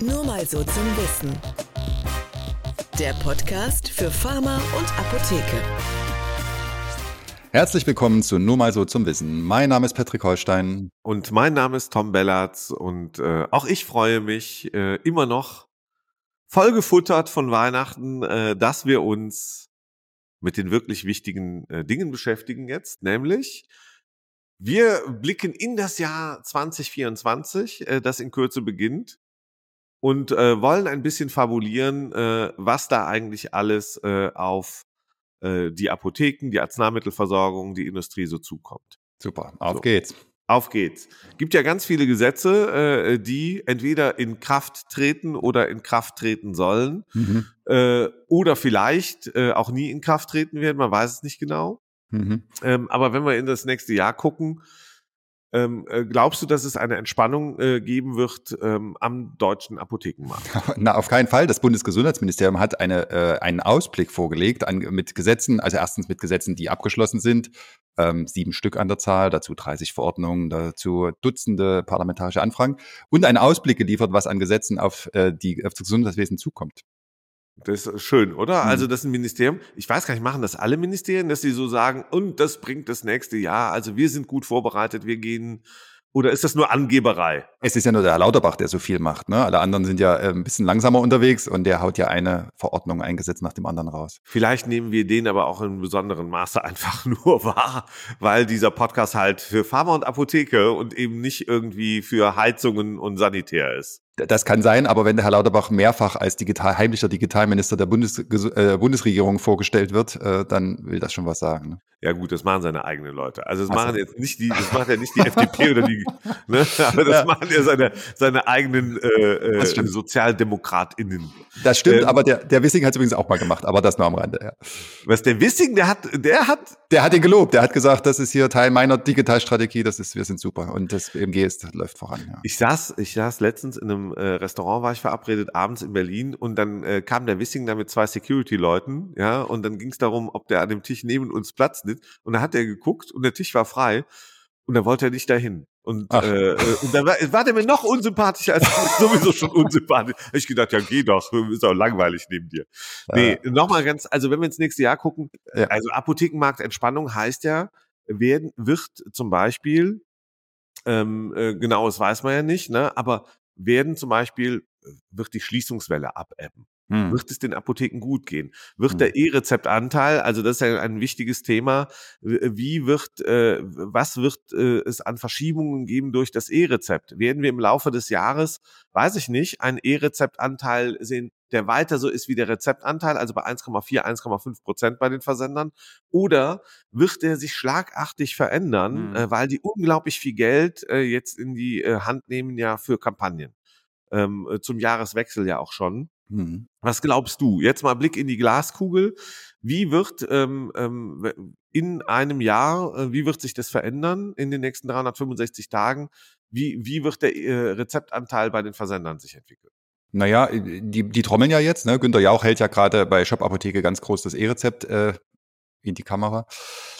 Nur mal so zum Wissen. Der Podcast für Pharma und Apotheke. Herzlich willkommen zu Nur mal so zum Wissen. Mein Name ist Patrick Holstein. Und mein Name ist Tom Bellatz und äh, auch ich freue mich äh, immer noch vollgefuttert von Weihnachten, äh, dass wir uns mit den wirklich wichtigen äh, Dingen beschäftigen jetzt, nämlich wir blicken in das Jahr 2024, äh, das in Kürze beginnt und äh, wollen ein bisschen fabulieren, äh, was da eigentlich alles äh, auf äh, die Apotheken, die Arzneimittelversorgung, die Industrie so zukommt. Super, auf So. geht's. Auf geht's. Gibt ja ganz viele Gesetze, äh, die entweder in Kraft treten oder in Kraft treten sollen Mhm. äh, oder vielleicht äh, auch nie in Kraft treten werden. Man weiß es nicht genau. Mhm. Ähm, aber wenn wir in das nächste Jahr gucken, ähm, äh, glaubst du, dass es eine Entspannung äh, geben wird ähm, am deutschen Apothekenmarkt? Na, auf keinen Fall. Das Bundesgesundheitsministerium hat eine, äh, einen Ausblick vorgelegt an, mit Gesetzen, also erstens mit Gesetzen, die abgeschlossen sind, ähm, sieben Stück an der Zahl, dazu 30 Verordnungen, dazu Dutzende parlamentarische Anfragen und einen Ausblick geliefert, was an Gesetzen auf, äh, die, auf das Gesundheitswesen zukommt. Das ist schön, oder? Mhm. Also das ist ein Ministerium. Ich weiß gar nicht, machen das alle Ministerien, dass sie so sagen, und das bringt das nächste Jahr. Also wir sind gut vorbereitet, wir gehen. Oder ist das nur Angeberei? Es ist ja nur der Herr Lauterbach, der so viel macht. Ne? Alle anderen sind ja äh, ein bisschen langsamer unterwegs und der haut ja eine Verordnung, ein Gesetz nach dem anderen raus. Vielleicht nehmen wir den aber auch in besonderem Maße einfach nur wahr, weil dieser Podcast halt für Pharma und Apotheke und eben nicht irgendwie für Heizungen und Sanitär ist. Das kann sein, aber wenn der Herr Lauterbach mehrfach als digital, heimlicher Digitalminister der Bundes, äh, Bundesregierung vorgestellt wird, äh, dann will das schon was sagen. Ne? Ja gut, das machen seine eigenen Leute. Also das Ach so. machen jetzt nicht die, das macht ja nicht die FDP oder die, ne? aber das Ja. machen ja seine, seine eigenen äh, äh. SozialdemokratInnen. Das stimmt, Ähm, aber der, der Wissing hat es übrigens auch mal gemacht, aber das nur am Rande. Ja. Was der Wissing, der hat, der hat, Der hat ihn gelobt, der hat gesagt, das ist hier Teil meiner Digitalstrategie, das ist, wir sind super und das BMG ist, läuft voran. Ja. ich saß, ich saß letztens in einem äh, Restaurant, war ich verabredet, abends in Berlin und dann äh, kam der Wissing da mit zwei Security-Leuten, ja, und dann ging es darum, ob der an dem Tisch neben uns Platz nimmt und da hat er geguckt und der Tisch war frei und da wollte er nicht dahin. Und, Ach. äh, äh, und dann war, war der mir noch unsympathischer als sowieso schon unsympathisch. Ich gedacht, ja, geh doch, ist doch langweilig neben dir. Nee, nochmal ganz, also wenn wir ins nächste Jahr gucken, Ja. also Apothekenmarktentspannung heißt ja, werden, wird zum Beispiel, ähm, äh, genau, das weiß man ja nicht, ne, aber werden zum Beispiel, äh, wird die Schließungswelle abebben? Hm. Wird es den Apotheken gut gehen? Wird Hm. der E-Rezeptanteil, also das ist ja ein wichtiges Thema, w- wie wird, äh, was wird äh, es an Verschiebungen geben durch das E-Rezept? Werden wir im Laufe des Jahres, weiß ich nicht, einen E-Rezeptanteil sehen, der weiter so ist wie der Rezeptanteil, also bei 1,4, 1,5 Prozent bei den Versendern? Oder wird der sich schlagartig verändern, Hm. äh, weil die unglaublich viel Geld äh, jetzt in die äh, Hand nehmen ja für Kampagnen? Ähm, äh, zum Jahreswechsel ja auch schon. Hm. Was glaubst du? Jetzt mal Blick in die Glaskugel. Wie wird ähm, ähm, in einem Jahr, äh, wie wird sich das verändern in den nächsten 365 Tagen? Wie, wie wird der äh, Rezeptanteil bei den Versendern sich entwickeln? Naja, die, die trommeln ja jetzt. Ne? Günter Jauch hält ja gerade bei Shop Apotheke ganz groß das E-Rezept äh, in die Kamera.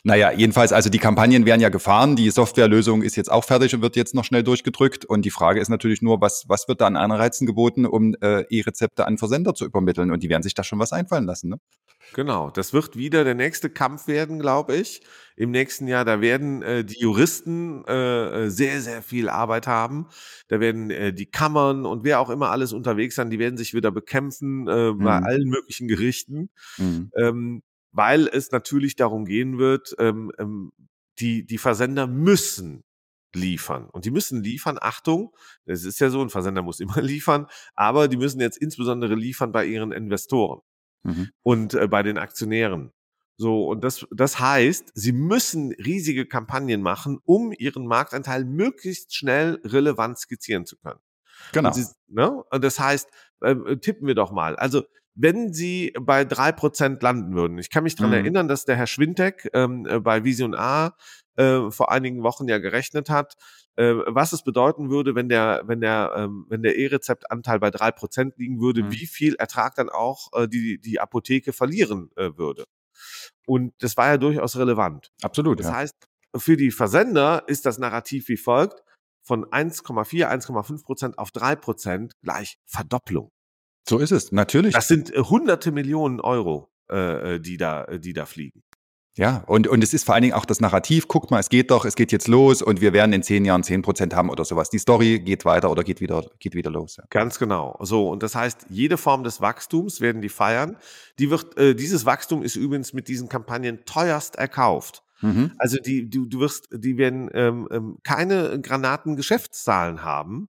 Naja, jedenfalls, also die Kampagnen werden ja gefahren. Die Softwarelösung ist jetzt auch fertig und wird jetzt noch schnell durchgedrückt. Und die Frage ist natürlich nur, was, was wird da an Anreizen geboten, um äh, E-Rezepte an Versender zu übermitteln? Und die werden sich da schon was einfallen lassen. Ne? Genau, das wird wieder der nächste Kampf werden, glaube ich. Im nächsten Jahr, da werden äh, die Juristen äh, äh, sehr, sehr viel Arbeit haben. Da werden äh, die Kammern und wer auch immer alles unterwegs sein, die werden sich wieder bekämpfen äh, bei Mhm. allen möglichen Gerichten. Mhm. ähm, weil es natürlich darum gehen wird, ähm, ähm, die, die Versender müssen liefern. Und die müssen liefern, Achtung, es ist ja so, ein Versender muss immer liefern, aber die müssen jetzt insbesondere liefern bei ihren Investoren Mhm. und äh, bei den Aktionären. So, und das, das heißt, sie müssen riesige Kampagnen machen, um ihren Marktanteil möglichst schnell relevant skizzieren zu können. Genau. Und, sie, ne? und das heißt, äh, tippen wir doch mal. Also, wenn sie bei drei Prozent landen würden, ich kann mich dran Mhm. erinnern, dass der Herr Schwintek ähm, äh, bei Vision A äh, vor einigen Wochen ja gerechnet hat, äh, was es bedeuten würde, wenn der, wenn der, ähm, wenn der E-Rezeptanteil bei drei Prozent liegen würde, Mhm. wie viel Ertrag dann auch äh, die, die Apotheke verlieren äh, würde. Und das war ja durchaus relevant. Absolut. Das Ja. heißt, für die Versender ist das Narrativ wie folgt. Von 1,4, 1,5 Prozent auf 3 Prozent gleich Verdopplung. So ist es, natürlich. Das sind äh, hunderte Millionen Euro, äh, äh die, da, äh, die da fliegen. Ja, und, und es ist vor allen Dingen auch das Narrativ, guck mal, es geht doch, es geht jetzt los und wir werden in zehn Jahren zehn Prozent haben oder sowas. Die Story geht weiter oder geht wieder, geht wieder los. Ja. Ganz genau. So, und das heißt, jede Form des Wachstums werden die feiern. Die wird, äh, dieses Wachstum ist übrigens mit diesen Kampagnen teuerst erkauft. Mhm. Also die, du, du wirst, die werden ähm, ähm, keine Granaten-Geschäftszahlen haben,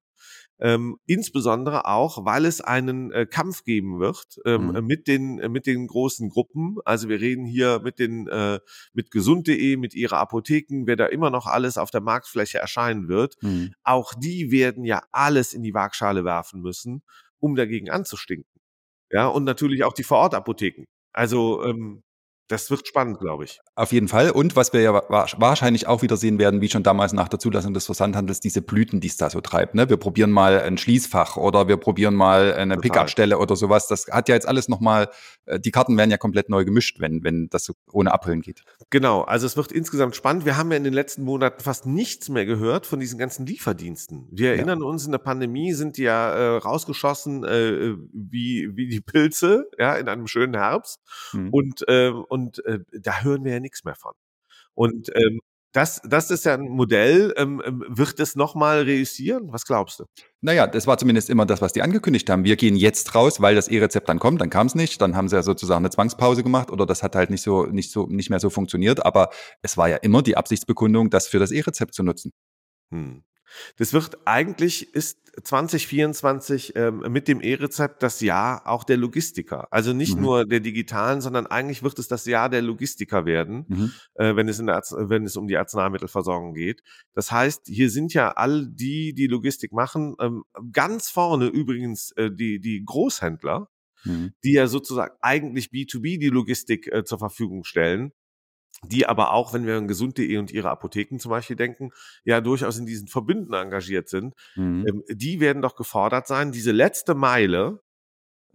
ähm, insbesondere auch, weil es einen äh, Kampf geben wird ähm, mhm. mit den äh, mit den großen Gruppen. Also wir reden hier mit den äh, mit gesund.de, mit ihrer Apotheken, wer da immer noch alles auf der Marktfläche erscheinen wird. Mhm. Auch die werden ja alles in die Waagschale werfen müssen, um dagegen anzustinken. Ja und natürlich auch die Vorortapotheken. Also ähm, das wird spannend, glaube ich. Auf jeden Fall. Und was wir ja wahrscheinlich auch wieder sehen werden, wie schon damals nach der Zulassung des Versandhandels, diese Blüten, die es da so treibt. Ne? Wir probieren mal ein Schließfach oder wir probieren mal eine Pickupstelle oder sowas. Das hat ja jetzt alles nochmal, äh, die Karten werden ja komplett neu gemischt, wenn, wenn das so ohne Abhüllen geht. Genau, also es wird insgesamt spannend. Wir haben ja in den letzten Monaten fast nichts mehr gehört von diesen ganzen Lieferdiensten. Wir erinnern ja. uns, in der Pandemie sind die ja äh, rausgeschossen äh, wie, wie die Pilze, ja, in einem schönen Herbst. Mhm. Und, äh, und äh, da hören wir ja nichts mehr von. Und ähm, das, das ist ja ein Modell. Ähm, ähm wird es nochmal reüssieren? Was glaubst du? Naja, das war zumindest immer das, was die angekündigt haben. Wir gehen jetzt raus, weil das E-Rezept dann kommt. Dann kam es nicht. Dann haben sie ja sozusagen eine Zwangspause gemacht oder das hat halt nicht so, nicht so, nicht mehr so funktioniert. Aber es war ja immer die Absichtsbekundung, das für das E-Rezept zu nutzen. Hm. Das wird eigentlich ist 2024 ähm, mit dem E-Rezept das Jahr auch der Logistiker. Also nicht mhm. nur der digitalen, sondern eigentlich wird es das Jahr der Logistiker werden, mhm. äh, wenn, es in der wenn es um die Arzneimittelversorgung geht. Das heißt, hier sind ja all die, die Logistik machen, ähm, ganz vorne übrigens äh, die, die Großhändler, mhm. die ja sozusagen eigentlich B2B die Logistik äh, zur Verfügung stellen die aber auch, wenn wir an gesund.de und ihre Apotheken zum Beispiel denken, ja durchaus in diesen Verbünden engagiert sind, mhm. ähm, die werden doch gefordert sein, diese letzte Meile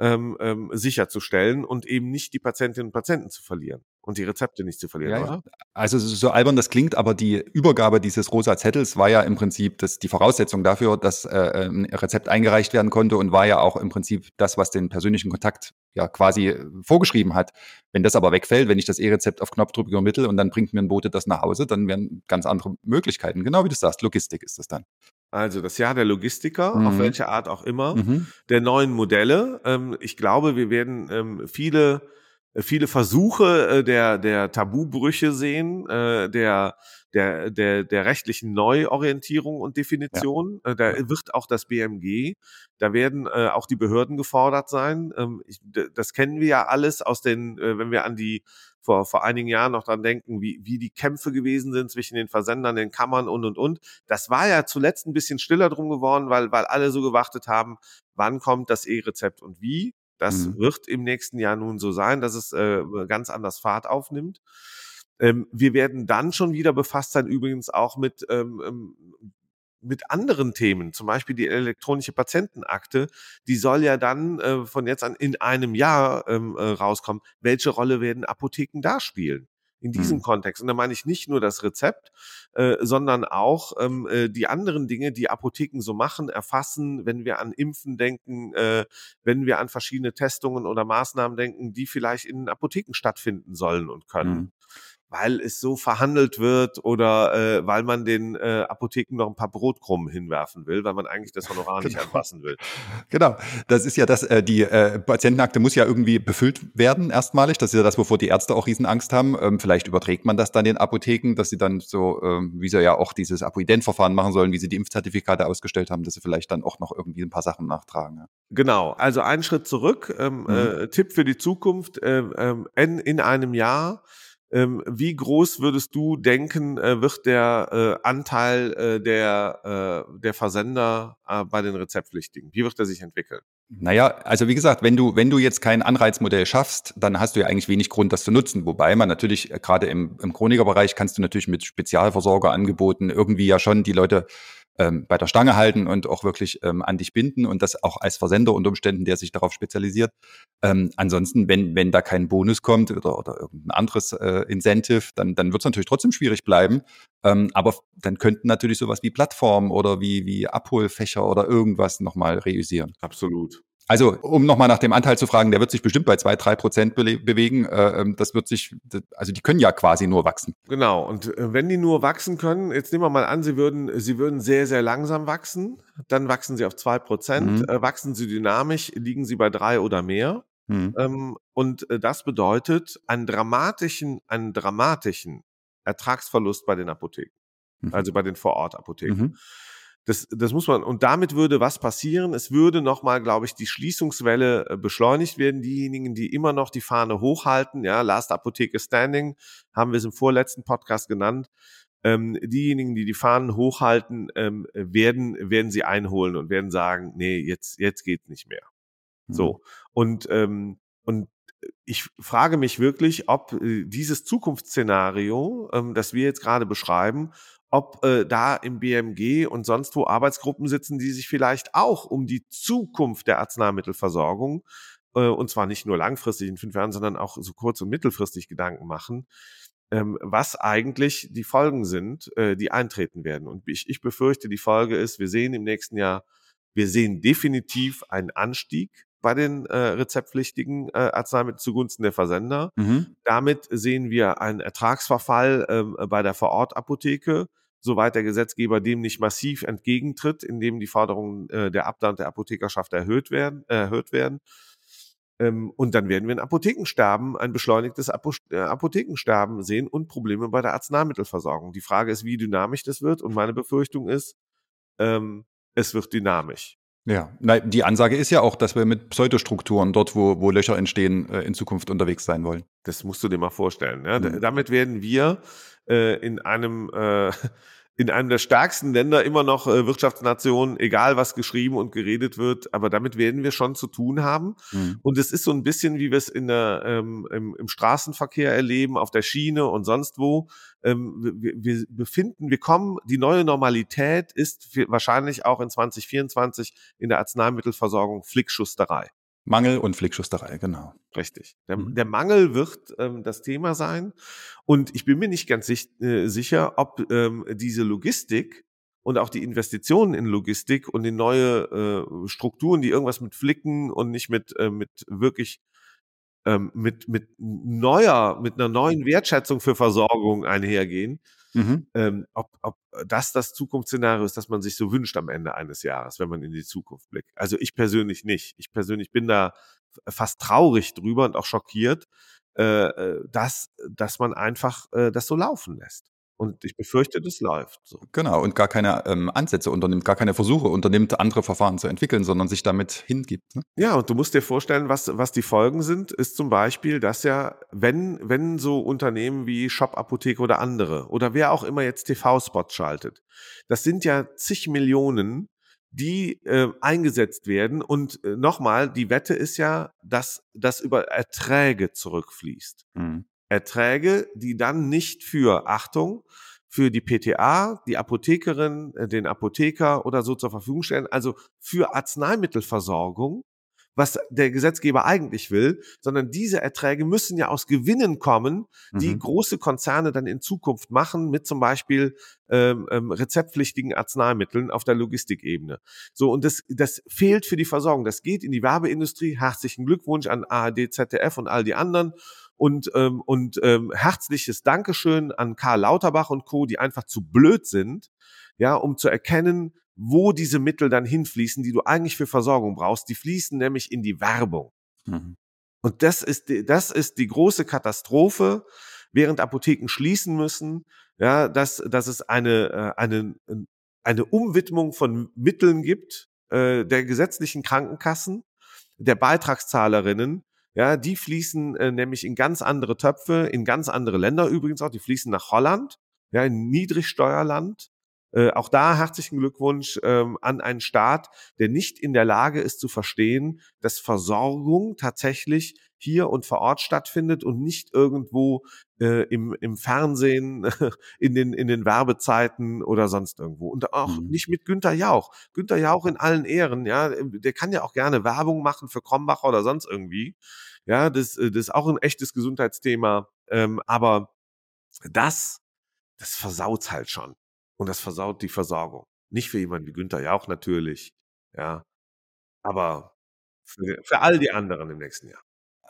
ähm, ähm, sicherzustellen und eben nicht die Patientinnen und Patienten zu verlieren und die Rezepte nicht zu verlieren, ja, oder? Also so albern das klingt, aber die Übergabe dieses rosa Zettels war ja im Prinzip das, die Voraussetzung dafür, dass äh, ein Rezept eingereicht werden konnte und war ja auch im Prinzip das, was den persönlichen Kontakt ja quasi äh, vorgeschrieben hat. Wenn das aber wegfällt, wenn ich das E-Rezept auf Knopfdruck übermittle und dann bringt mir ein Bote das nach Hause, dann werden ganz andere Möglichkeiten. Genau wie du sagst, Logistik ist das dann. Also das Jahr der Logistiker, mhm. auf welche Art auch immer, mhm. der neuen Modelle. Ähm, ich glaube, wir werden ähm, viele viele Versuche äh, der, der Tabubrüche sehen, äh, der, der, der, der rechtlichen Neuorientierung und Definition. Ja. Äh, da wird auch das BMG, da werden äh, auch die Behörden gefordert sein. Ähm, ich, das kennen wir ja alles aus den, äh, wenn wir an die vor, vor einigen Jahren noch dran denken, wie, wie die Kämpfe gewesen sind zwischen den Versendern, den Kammern und, und, und. Das war ja zuletzt ein bisschen stiller drum geworden, weil, weil alle so gewartet haben, wann kommt das E-Rezept und wie. Das mhm. wird im nächsten Jahr nun so sein, dass es äh, ganz anders Fahrt aufnimmt. Ähm, wir werden dann schon wieder befasst sein, übrigens auch mit ähm, ähm, mit anderen Themen, zum Beispiel die elektronische Patientenakte, die soll ja dann äh, von jetzt an in einem Jahr ähm, äh, rauskommen. Welche Rolle werden Apotheken da spielen? in diesem mhm. Kontext. Und da meine ich nicht nur das Rezept, äh, sondern auch ähm, äh, die anderen Dinge, die Apotheken so machen, erfassen, wenn wir an Impfen denken, äh, wenn wir an verschiedene Testungen oder Maßnahmen denken, die vielleicht in Apotheken stattfinden sollen und können. Mhm weil es so verhandelt wird oder äh, weil man den äh, Apotheken noch ein paar Brotkrumen hinwerfen will, weil man eigentlich das Honorar genau. nicht anpassen will. Genau, das ist ja das, äh, die äh, Patientenakte muss ja irgendwie befüllt werden erstmalig. Das ist ja das, wovor die Ärzte auch Riesenangst haben. Ähm, vielleicht überträgt man das dann den Apotheken, dass sie dann so, ähm, wie sie ja auch dieses Apoident-Verfahren machen sollen, wie sie die Impfzertifikate ausgestellt haben, dass sie vielleicht dann auch noch irgendwie ein paar Sachen nachtragen. Ja. Genau, also ein Schritt zurück. Ähm, mhm. äh, Tipp für die Zukunft, äh, äh, in, in einem Jahr wie groß würdest du denken, äh, wird der äh, Anteil äh, der, der Versender bei den Rezeptpflichtigen? Wie wird er sich entwickeln? Naja, also wie gesagt, wenn du, wenn du jetzt kein Anreizmodell schaffst, dann hast du ja eigentlich wenig Grund, das zu nutzen. Wobei man natürlich, gerade im, im Chronikerbereich kannst du natürlich mit Spezialversorgerangeboten irgendwie ja schon die Leute ähm, bei der Stange halten und auch wirklich ähm, an dich binden und das auch als Versender unter Umständen, der sich darauf spezialisiert. Ähm, ansonsten, wenn, wenn da kein Bonus kommt oder, oder irgendein anderes äh, Incentive, dann, dann wird es natürlich trotzdem schwierig bleiben. Ähm, aber dann könnten natürlich sowas wie Plattformen oder wie, wie Abholfächer oder irgendwas nochmal reüsieren. Absolut. Also, um nochmal nach dem Anteil zu fragen, der wird sich bestimmt bei zwei, drei Prozent be bewegen. Äh, ähm, das wird sich, also die können ja quasi nur wachsen. Genau. Und äh, wenn die nur wachsen können, jetzt nehmen wir mal an, sie würden, sie würden sehr, sehr langsam wachsen, dann wachsen sie auf zwei Prozent. Mhm. Äh, wachsen sie dynamisch, liegen sie bei drei oder mehr. Mhm. Ähm, und äh, das bedeutet einen dramatischen, einen dramatischen Ertragsverlust bei den Apotheken. Mhm. Also bei den Vorortapotheken. Mhm. Das, das muss man, und damit würde was passieren? Es würde nochmal, glaube ich, die Schließungswelle äh, beschleunigt werden. Diejenigen, die immer noch die Fahne hochhalten, ja, Last Apotheke Standing, haben wir es im vorletzten Podcast genannt. Ähm, diejenigen, die die Fahnen hochhalten, ähm, werden, werden sie einholen und werden sagen, nee, jetzt, jetzt geht's nicht mehr. Mhm. So. Und, ähm, und ich frage mich wirklich, ob äh, dieses Zukunftsszenario, ähm, das wir jetzt gerade beschreiben, ob äh, da im BMG und sonst wo Arbeitsgruppen sitzen, die sich vielleicht auch um die Zukunft der Arzneimittelversorgung äh, und zwar nicht nur langfristig in fünf Jahren, sondern auch so kurz- und mittelfristig Gedanken machen, ähm, was eigentlich die Folgen sind, äh, die eintreten werden. Und ich, ich befürchte, die Folge ist, wir sehen im nächsten Jahr, wir sehen definitiv einen Anstieg bei den äh, rezeptpflichtigen äh, Arzneimitteln zugunsten der Versender. Mhm. Damit sehen wir einen Ertragsverfall ähm, bei der Vorortapotheke soweit der Gesetzgeber dem nicht massiv entgegentritt, indem die Forderungen äh, der Abland der Apothekerschaft erhöht werden, erhöht werden. Ähm, und dann werden wir ein Apothekensterben, ein beschleunigtes Apo äh, Apothekensterben sehen und Probleme bei der Arzneimittelversorgung. Die Frage ist, wie dynamisch das wird. Und meine Befürchtung ist, ähm, es wird dynamisch. Ja, die Ansage ist ja auch, dass wir mit Pseudostrukturen dort, wo, wo Löcher entstehen, äh, in Zukunft unterwegs sein wollen. Das musst du dir mal vorstellen. Ja? Mhm. Damit werden wir äh, in einem äh, in einem der stärksten Länder immer noch äh, Wirtschaftsnation, egal was geschrieben und geredet wird, aber damit werden wir schon zu tun haben. Mhm. Und es ist so ein bisschen, wie wir es in der, ähm, im, im Straßenverkehr erleben, auf der Schiene und sonst wo. Ähm, wir, wir befinden, wir kommen, die neue Normalität ist wahrscheinlich auch in 2024 in der Arzneimittelversorgung Flickschusterei. Mangel und Flickschusterei, genau. Richtig. Der, mhm. der Mangel wird ähm, das Thema sein. Und ich bin mir nicht ganz sich, äh, sicher, ob ähm, diese Logistik und auch die Investitionen in Logistik und in neue äh, Strukturen, die irgendwas mit Flicken und nicht mit, äh, mit wirklich ähm, mit, mit neuer, mit einer neuen Wertschätzung für Versorgung einhergehen, Mhm. Ähm, ob, ob das das Zukunftsszenario ist, das man sich so wünscht am Ende eines Jahres, wenn man in die Zukunft blickt. Also ich persönlich nicht. Ich persönlich bin da fast traurig drüber und auch schockiert, äh, äh dass, dass man einfach äh, das so laufen lässt. Und ich befürchte, das läuft so. Genau, und gar keine ähm, Ansätze unternimmt, gar keine Versuche unternimmt, andere Verfahren zu entwickeln, sondern sich damit hingibt. Ne? Ja, und du musst dir vorstellen, was, was die Folgen sind, ist zum Beispiel, dass ja, wenn, wenn so Unternehmen wie Shop Apotheke oder andere oder wer auch immer jetzt TV-Spots schaltet, das sind ja zig Millionen, die äh, eingesetzt werden. Und äh, nochmal, die Wette ist ja, dass das über Erträge zurückfließt. Mhm. Erträge, die dann nicht für, Achtung, für die PTA, die Apothekerin, äh, den Apotheker oder so zur Verfügung stellen, also für Arzneimittelversorgung, was der Gesetzgeber eigentlich will, sondern diese Erträge müssen ja aus Gewinnen kommen, die mhm. große Konzerne dann in Zukunft machen, mit zum Beispiel ähm, ähm, rezeptpflichtigen Arzneimitteln auf der Logistikebene. So, und das, das fehlt für die Versorgung. Das geht in die Werbeindustrie. Herzlichen Glückwunsch an ARD, ZDF und all die anderen und, ähm, und ähm, herzliches Dankeschön an Karl Lauterbach und Co., die einfach zu blöd sind, ja, um zu erkennen, wo diese Mittel dann hinfließen, die du eigentlich für Versorgung brauchst. Die fließen nämlich in die Werbung. Mhm. Und das ist, die, das ist die große Katastrophe, während Apotheken schließen müssen, ja, dass, dass es eine, äh, eine, eine Umwidmung von Mitteln gibt, äh, der gesetzlichen Krankenkassen, der Beitragszahlerinnen, ja, die fließen äh, nämlich in ganz andere Töpfe, in ganz andere Länder übrigens auch. Die fließen nach Holland, ja, ein Niedrigsteuerland. Äh, auch da herzlichen Glückwunsch ähm, an einen Staat, der nicht in der Lage ist zu verstehen, dass Versorgung tatsächlich hier und vor Ort stattfindet und nicht irgendwo äh, im, im Fernsehen, in den, in den Werbezeiten oder sonst irgendwo. Und auch mhm. nicht mit Günther Jauch. Günther Jauch in allen Ehren, ja, der kann ja auch gerne Werbung machen für Krombacher oder sonst irgendwie. Ja, das, das ist auch ein echtes Gesundheitsthema. Ähm, aber das, das versaut halt schon. Und das versaut die Versorgung. Nicht für jemanden wie Günther Jauch natürlich, ja. Aber für, für all die anderen im nächsten Jahr.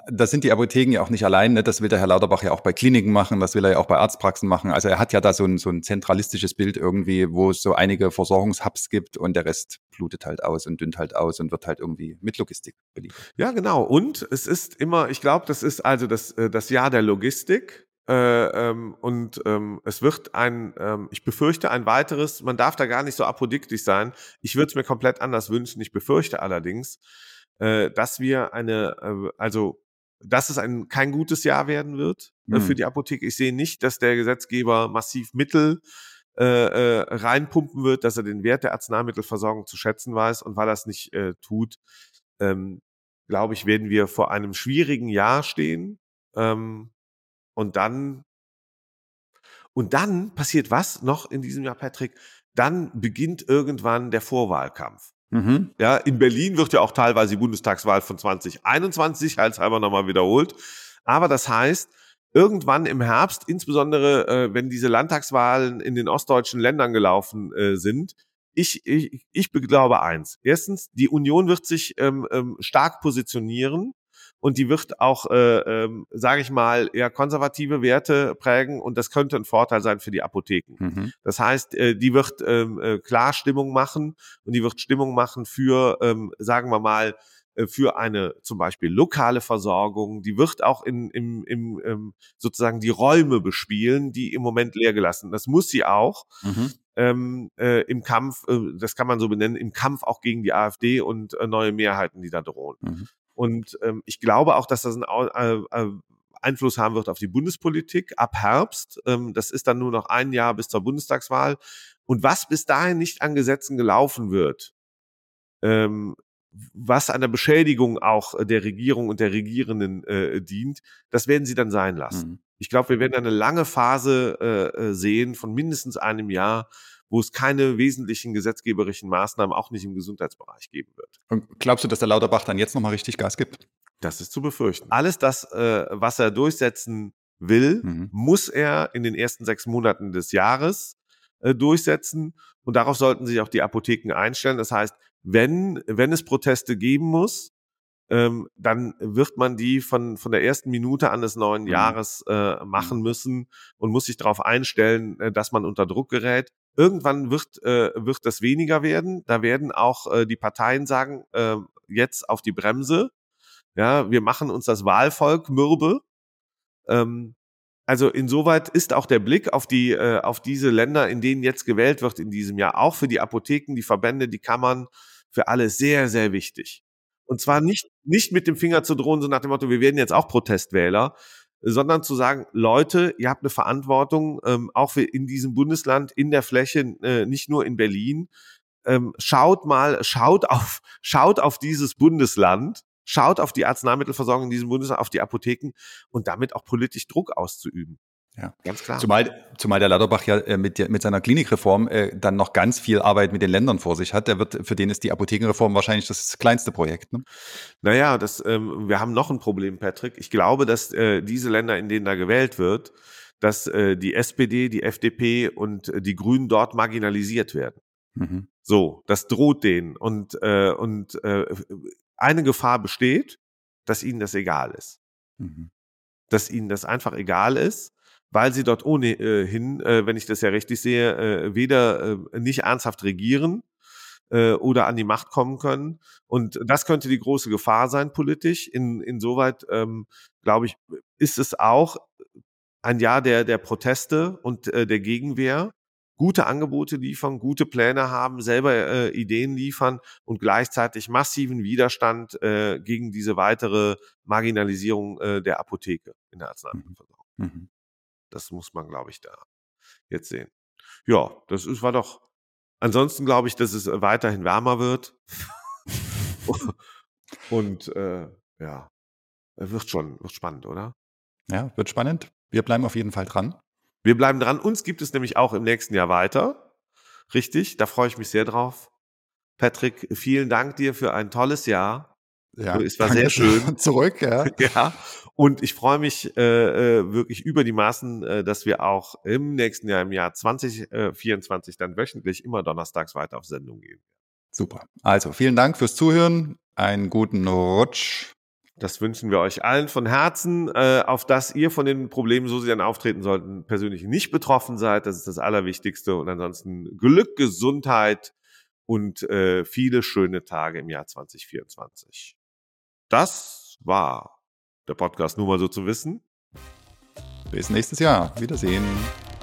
Da sind die Apotheken ja auch nicht allein. Ne? Das will der Herr Lauterbach ja auch bei Kliniken machen, das will er ja auch bei Arztpraxen machen. Also er hat ja da so ein, so ein zentralistisches Bild irgendwie, wo es so einige Versorgungshubs gibt und der Rest blutet halt aus und dünnt halt aus und wird halt irgendwie mit Logistik beliefert. Ja, genau. Und es ist immer, ich glaube, das ist also das, äh, das Jahr der Logistik. Äh, ähm, und ähm, es wird ein, ähm, ich befürchte ein weiteres, man darf da gar nicht so apodiktisch sein. Ich würde es mir komplett anders wünschen. Ich befürchte allerdings, äh, dass wir eine, äh, also dass es ein kein gutes Jahr werden wird äh, mhm. für die Apotheke. Ich sehe nicht, dass der Gesetzgeber massiv Mittel äh, äh, reinpumpen wird, dass er den Wert der Arzneimittelversorgung zu schätzen weiß. Und weil er es nicht äh, tut, ähm, glaube ich, werden wir vor einem schwierigen Jahr stehen. Ähm, und dann, und dann passiert was noch in diesem Jahr, Patrick? Dann beginnt irgendwann der Vorwahlkampf. Mhm. Ja, in Berlin wird ja auch teilweise die Bundestagswahl von 2021 halber nochmal wiederholt. Aber das heißt, irgendwann im Herbst, insbesondere äh, wenn diese Landtagswahlen in den ostdeutschen Ländern gelaufen äh, sind, ich, ich, ich glaube eins. Erstens, die Union wird sich ähm, ähm, stark positionieren und die wird auch, äh, ähm, sage ich mal, eher konservative Werte prägen und das könnte ein Vorteil sein für die Apotheken. Mhm. Das heißt, äh, die wird ähm, äh, klar Stimmung machen und die wird Stimmung machen für, ähm, sagen wir mal, äh, für eine zum Beispiel lokale Versorgung, die wird auch in, im, im, ähm, sozusagen die Räume bespielen, die im Moment leer gelassen. Das muss sie auch. Mhm. Ähm, äh, im Kampf, äh, das kann man so benennen, im Kampf auch gegen die AfD und äh, neue Mehrheiten, die da drohen. Mhm. Und ähm, ich glaube auch, dass das einen äh, äh, Einfluss haben wird auf die Bundespolitik ab Herbst. Ähm, das ist dann nur noch ein Jahr bis zur Bundestagswahl. Und was bis dahin nicht an Gesetzen gelaufen wird, ähm, was an der Beschädigung auch der Regierung und der Regierenden äh, dient, das werden sie dann sein lassen. Mhm. Ich glaube, wir werden eine lange Phase äh, äh, sehen von mindestens einem Jahr, wo es keine wesentlichen gesetzgeberischen Maßnahmen auch nicht im Gesundheitsbereich geben wird. Und glaubst du, dass der Lauterbach dann jetzt nochmal richtig Gas gibt? Das ist zu befürchten. Alles das, äh, was er durchsetzen will, mhm. muss er in den ersten sechs Monaten des Jahres äh, durchsetzen. Und darauf sollten sich auch die Apotheken einstellen. Das heißt, wenn, wenn es Proteste geben muss, ähm, dann wird man die von, von der ersten Minute an des neuen mhm. Jahres äh, machen mhm. müssen und muss sich darauf einstellen, äh, dass man unter Druck gerät. Irgendwann wird, äh, wird das weniger werden. Da werden auch äh, die Parteien sagen, äh, jetzt auf die Bremse. Ja, wir machen uns das Wahlvolk mürbe. Ähm, also insoweit ist auch der Blick auf die äh, auf diese Länder, in denen jetzt gewählt wird in diesem Jahr, auch für die Apotheken, die Verbände, die Kammern, für alle sehr sehr wichtig. Und zwar nicht nicht mit dem Finger zu drohen, so nach dem Motto, wir werden jetzt auch Protestwähler, sondern zu sagen, Leute, ihr habt eine Verantwortung, ähm, auch in diesem Bundesland, in der Fläche, äh, nicht nur in Berlin. Ähm, schaut mal, schaut auf, schaut auf dieses Bundesland, schaut auf die Arzneimittelversorgung in diesem Bundesland, auf die Apotheken und damit auch politisch Druck auszuüben. Ja, ganz klar. Zumal, zumal der Lauterbach ja äh, mit, mit seiner Klinikreform äh, dann noch ganz viel Arbeit mit den Ländern vor sich hat. Der wird, für den ist die Apothekenreform wahrscheinlich das kleinste Projekt. Ne? Naja, das, ähm, wir haben noch ein Problem, Patrick. Ich glaube, dass äh, diese Länder, in denen da gewählt wird, dass äh, die SPD, die FDP und äh, die Grünen dort marginalisiert werden. Mhm. So, das droht denen. Und, äh, und äh, eine Gefahr besteht, dass ihnen das egal ist. Mhm. Dass ihnen das einfach egal ist weil sie dort ohnehin, äh, wenn ich das ja richtig sehe, äh, weder äh, nicht ernsthaft regieren äh, oder an die Macht kommen können. Und das könnte die große Gefahr sein politisch. In, insoweit, ähm, glaube ich, ist es auch ein Jahr der, der Proteste und äh, der Gegenwehr. Gute Angebote liefern, gute Pläne haben, selber äh, Ideen liefern und gleichzeitig massiven Widerstand äh, gegen diese weitere Marginalisierung äh, der Apotheke in der Arzneimittelversorgung. Mhm. Das muss man, glaube ich, da jetzt sehen. Ja, das ist, war doch. Ansonsten glaube ich, dass es weiterhin wärmer wird. Und äh, ja, wird schon, wird spannend, oder? Ja, wird spannend. Wir bleiben auf jeden Fall dran. Wir bleiben dran. Uns gibt es nämlich auch im nächsten Jahr weiter. Richtig, da freue ich mich sehr drauf. Patrick, vielen Dank dir für ein tolles Jahr. Ja, es war sehr schön. Zurück, ja. ja. Und ich freue mich äh, äh, wirklich über die Maßen, äh, dass wir auch im nächsten Jahr, im Jahr 2024, dann wöchentlich immer donnerstags weiter auf Sendung gehen. Super. Also vielen Dank fürs Zuhören. Einen guten Rutsch. Das wünschen wir euch allen von Herzen, äh, auf dass ihr von den Problemen, so sie dann auftreten sollten, persönlich nicht betroffen seid. Das ist das Allerwichtigste. Und ansonsten Glück, Gesundheit und äh, viele schöne Tage im Jahr 2024. Das war der Podcast nur mal so zu wissen. Bis nächstes Jahr. Wiedersehen.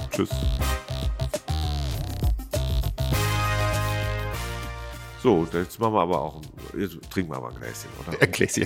Tschüss. So, jetzt machen wir aber auch, jetzt trinken wir aber ein Gläschen, oder? Ein Gläschen.